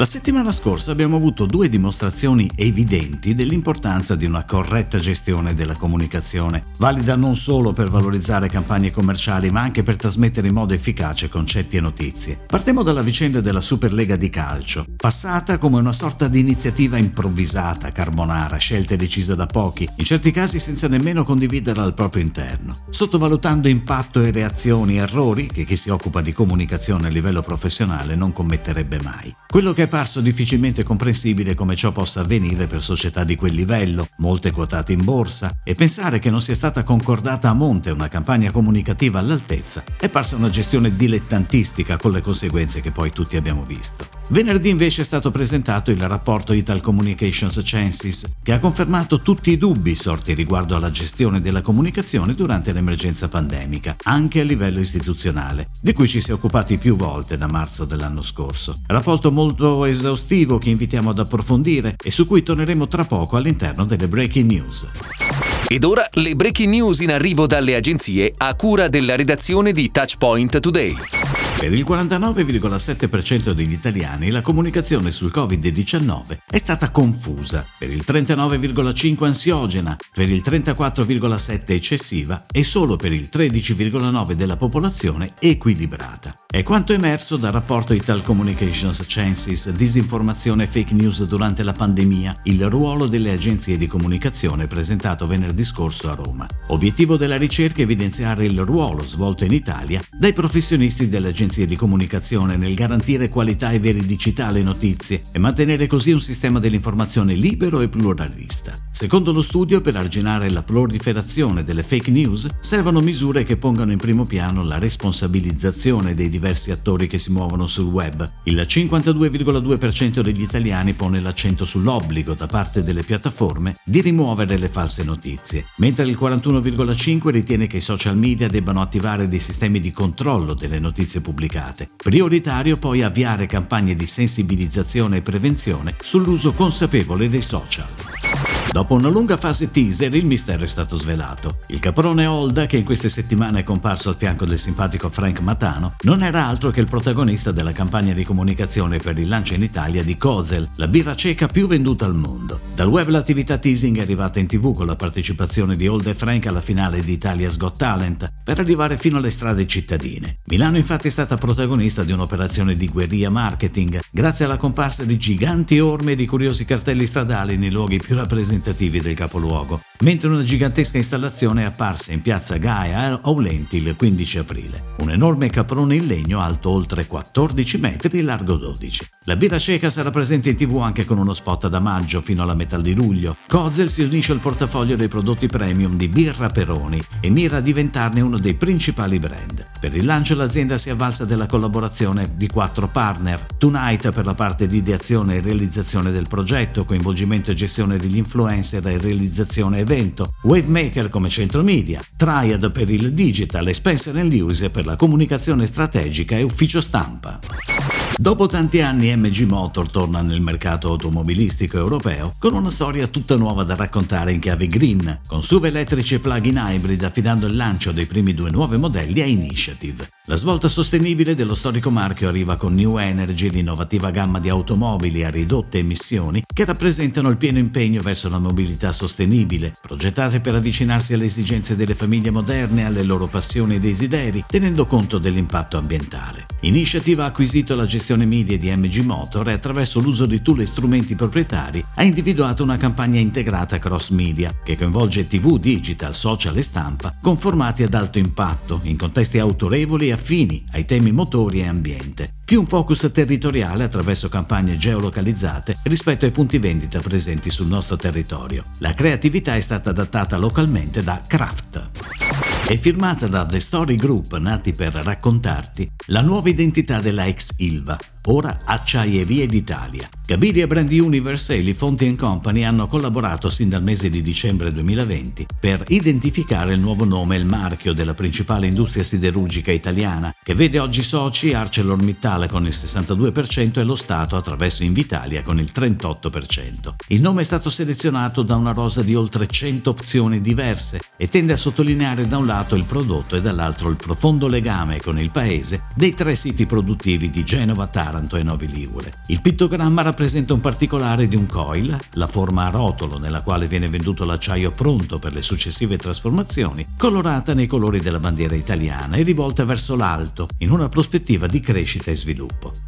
La settimana scorsa abbiamo avuto due dimostrazioni evidenti dell'importanza di una corretta gestione della comunicazione, valida non solo per valorizzare campagne commerciali ma anche per trasmettere in modo efficace concetti e notizie. Partiamo dalla vicenda della Superlega di calcio, passata come una sorta di iniziativa improvvisata, carbonara, scelta e decisa da pochi, in certi casi senza nemmeno condividerla al proprio interno, sottovalutando impatto e reazioni, errori che chi si occupa di comunicazione a livello professionale non commetterebbe mai. Quello che parso difficilmente comprensibile come ciò possa avvenire per società di quel livello, molte quotate in borsa, e pensare che non sia stata concordata a monte una campagna comunicativa all'altezza è parsa una gestione dilettantistica con le conseguenze che poi tutti abbiamo visto. Venerdì invece è stato presentato il rapporto Ital Communications Chances, che ha confermato tutti i dubbi sorti riguardo alla gestione della comunicazione durante l'emergenza pandemica, anche a livello istituzionale, di cui ci si è occupati più volte da marzo dell'anno scorso. Rapporto molto esaustivo che invitiamo ad approfondire e su cui torneremo tra poco all'interno delle Breaking News. Ed ora le breaking news in arrivo dalle agenzie a cura della redazione di Touchpoint Today. Per il 49,7% degli italiani la comunicazione sul Covid-19 è stata confusa, per il 39,5% ansiogena, per il 34,7% eccessiva e solo per il 13,9% della popolazione equilibrata. È quanto emerso dal rapporto Ital Communications Chances Disinformazione e Fake News durante la pandemia, il ruolo delle agenzie di comunicazione presentato venerdì scorso a Roma. Obiettivo della ricerca è evidenziare il ruolo svolto in Italia dai professionisti delle agenzie di comunicazione nel garantire qualità e veridicità alle notizie e mantenere così un sistema dell'informazione libero e pluralista. Secondo lo studio, per arginare la proliferazione delle fake news, servono misure che pongano in primo piano la responsabilizzazione dei diversi attori che si muovono sul web. Il 52,2% degli italiani pone l'accento sull'obbligo da parte delle piattaforme di rimuovere le false notizie, mentre il 41,5% ritiene che i social media debbano attivare dei sistemi di controllo delle notizie pubblicate. Prioritario poi avviare campagne di sensibilizzazione e prevenzione sull'uso consapevole dei social. Dopo una lunga fase teaser il mistero è stato svelato. Il caprone Holda, che in queste settimane è comparso al fianco del simpatico Frank Matano, non era altro che il protagonista della campagna di comunicazione per il lancio in Italia di Kozel, la birra ceca più venduta al mondo. Dal web l'attività teasing è arrivata in tv con la partecipazione di Holda e Frank alla finale di Italia's Got Talent, per arrivare fino alle strade cittadine. Milano infatti è stata protagonista di un'operazione di guerriglia marketing, grazie alla comparsa di giganti orme e di curiosi cartelli stradali nei luoghi più rappresentativi rappresentativi del capoluogo, mentre una gigantesca installazione è apparsa in piazza Gaia a Aulenti il 15 aprile. Un enorme caprone in legno alto oltre 14 metri e largo 12. La birra ceca sarà presente in tv anche con uno spot da maggio fino alla metà di luglio. Kozel si unisce al portafoglio dei prodotti premium di Birra Peroni e mira a diventarne uno dei principali brand. Per il lancio l'azienda si è avvalsa della collaborazione di quattro partner, Tonight per la parte di ideazione e realizzazione del progetto, coinvolgimento e gestione degli influencer e realizzazione evento, Wavemaker come centro media, Triad per il digital e Spencer Lewis per la comunicazione strategica e ufficio stampa. Dopo tanti anni MG Motor torna nel mercato automobilistico europeo con una storia tutta nuova da raccontare in chiave green, con SUV elettrici e plug-in hybrid affidando il lancio dei primi due nuovi modelli a Initiative. La svolta sostenibile dello storico marchio arriva con New Energy, l'innovativa gamma di automobili a ridotte emissioni che rappresentano il pieno impegno verso la mobilità sostenibile, progettate per avvicinarsi alle esigenze delle famiglie moderne alle loro passioni e desideri, tenendo conto dell'impatto ambientale. Initiative ha acquisito la gestione media di MG Motor e attraverso l'uso di tool e strumenti proprietari ha individuato una campagna integrata cross media che coinvolge TV, digital, social e stampa con formati ad alto impatto in contesti autorevoli e affini ai temi motori e ambiente, più un focus territoriale attraverso campagne geolocalizzate rispetto ai punti vendita presenti sul nostro territorio. La creatività è stata adattata localmente da Kraft è firmata da The Story Group, nati per raccontarti la nuova identità della ex Ilva, ora Acciaierie d'Italia. Gabiria Brand Universe e Lifonti Company hanno collaborato sin dal mese di dicembre 2020 per identificare il nuovo nome e il marchio della principale industria siderurgica italiana, che vede oggi soci ArcelorMittal con il 62% e lo Stato attraverso Invitalia con il 38%. Il nome è stato selezionato da una rosa di oltre 100 opzioni diverse e tende a sottolineare da un lato il prodotto e dall'altro il profondo legame con il paese dei tre siti produttivi di Genova, Taranto e Novi Ligure. Il pittogramma rappresenta un particolare di un coil, la forma a rotolo nella quale viene venduto l'acciaio pronto per le successive trasformazioni, colorata nei colori della bandiera italiana e rivolta verso l'alto, in una prospettiva di crescita e sviluppo.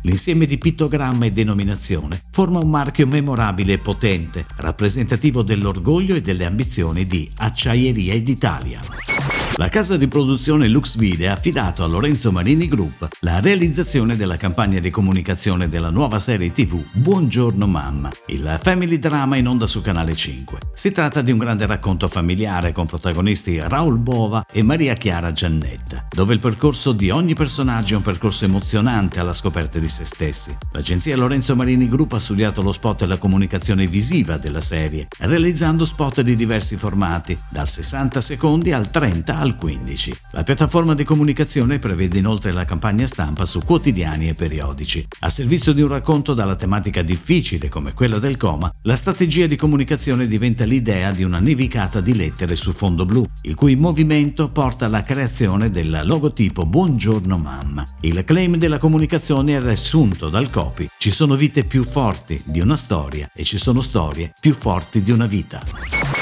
L'insieme di pittogramma e denominazione forma un marchio memorabile e potente, rappresentativo dell'orgoglio e delle ambizioni di Acciaieria d'Italia. La casa di produzione Luxvide ha affidato a Lorenzo Marini Group la realizzazione della campagna di comunicazione della nuova serie TV Buongiorno Mamma, il family drama in onda su Canale 5. Si tratta di un grande racconto familiare con protagonisti Raul Bova e Maria Chiara Giannetta, dove il percorso di ogni personaggio è un percorso emozionante alla scoperta di se stessi. L'agenzia Lorenzo Marini Group ha studiato lo spot e la comunicazione visiva della serie, realizzando spot di diversi formati, dal 60 secondi al 30 al 15. La piattaforma di comunicazione prevede inoltre la campagna stampa su quotidiani e periodici. A servizio di un racconto dalla tematica difficile come quella del coma, la strategia di comunicazione diventa l'idea di una nevicata di lettere su fondo blu, il cui movimento porta alla creazione del logotipo Buongiorno mamma. Il claim della comunicazione è riassunto dal copy. Ci sono vite più forti di una storia e ci sono storie più forti di una vita.